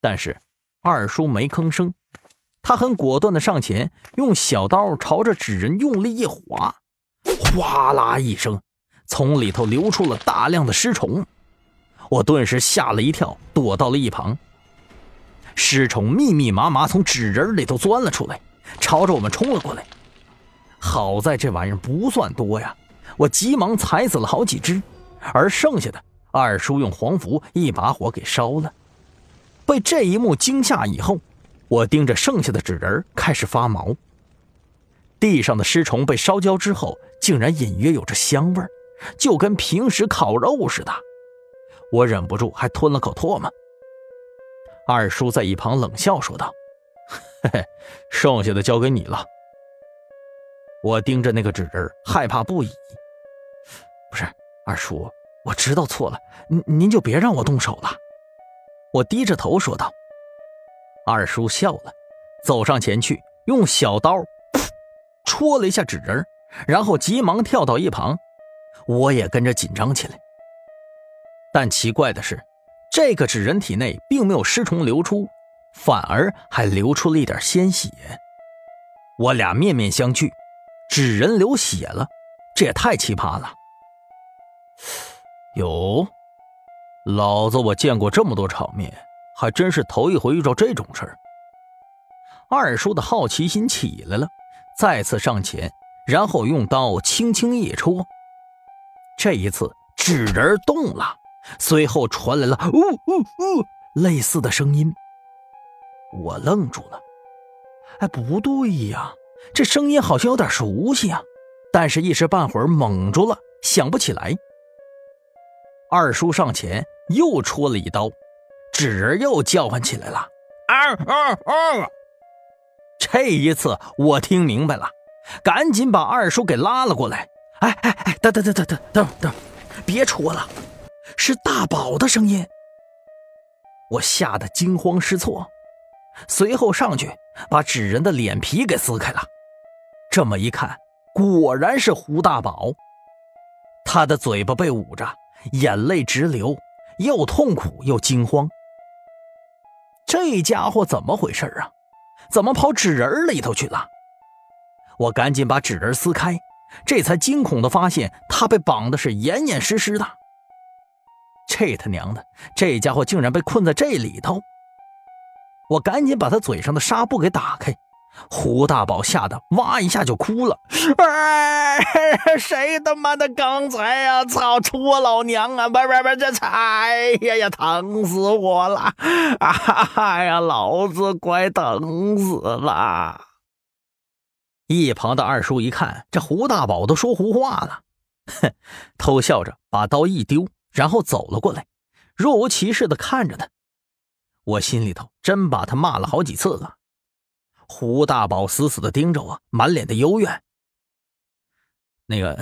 但是二叔没吭声，他很果断的上前，用小刀朝着纸人用力一划，哗啦一声，从里头流出了大量的尸虫。我顿时吓了一跳，躲到了一旁。尸虫密密麻麻从纸人里头钻了出来，朝着我们冲了过来。好在这玩意儿不算多呀，我急忙踩死了好几只，而剩下的二叔用黄符一把火给烧了。被这一幕惊吓以后，我盯着剩下的纸人开始发毛。地上的尸虫被烧焦之后，竟然隐约有着香味儿，就跟平时烤肉似的。我忍不住还吞了口唾沫。二叔在一旁冷笑说道：“嘿嘿，剩下的交给你了。”我盯着那个纸人，害怕不已。不是二叔，我知道错了，您您就别让我动手了。我低着头说道。二叔笑了，走上前去，用小刀戳了一下纸人，然后急忙跳到一旁。我也跟着紧张起来。但奇怪的是，这个纸人体内并没有尸虫流出，反而还流出了一点鲜血。我俩面面相觑。纸人流血了，这也太奇葩了。有，老子我见过这么多场面，还真是头一回遇到这种事儿。二叔的好奇心起来了，再次上前，然后用刀轻轻一戳。这一次纸人动了，随后传来了“呜呜呜”类似的声音。我愣住了，哎，不对呀。这声音好像有点熟悉啊，但是一时半会儿懵住了，想不起来。二叔上前又戳了一刀，纸人又叫唤起来了，啊啊啊！这一次我听明白了，赶紧把二叔给拉了过来。哎哎哎，等等等等等等等，别戳了，是大宝的声音。我吓得惊慌失措，随后上去把纸人的脸皮给撕开了。这么一看，果然是胡大宝。他的嘴巴被捂着，眼泪直流，又痛苦又惊慌。这家伙怎么回事啊？怎么跑纸人里头去了？我赶紧把纸人撕开，这才惊恐的发现他被绑的是严严实实的。这他娘的，这家伙竟然被困在这里头！我赶紧把他嘴上的纱布给打开。胡大宝吓得哇一下就哭了，哎，谁他妈的刚才呀？操，戳老娘啊！不不不，这哎呀呀，疼死我了！哎呀，老子快疼死了！一旁的二叔一看，这胡大宝都说胡话了，哼，偷笑着把刀一丢，然后走了过来，若无其事的看着他。我心里头真把他骂了好几次了。胡大宝死死的盯着我，满脸的幽怨。那个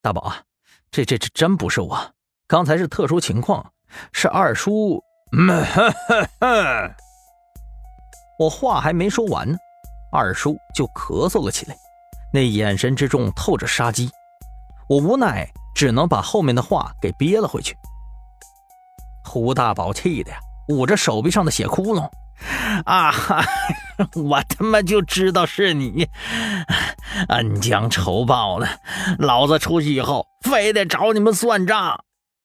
大宝啊，这这这真不是我，刚才是特殊情况，是二叔。我话还没说完呢，二叔就咳嗽了起来，那眼神之中透着杀机。我无奈，只能把后面的话给憋了回去。胡大宝气的呀，捂着手臂上的血窟窿。啊！我他妈就知道是你，恩将仇报的，老子出去以后非得找你们算账。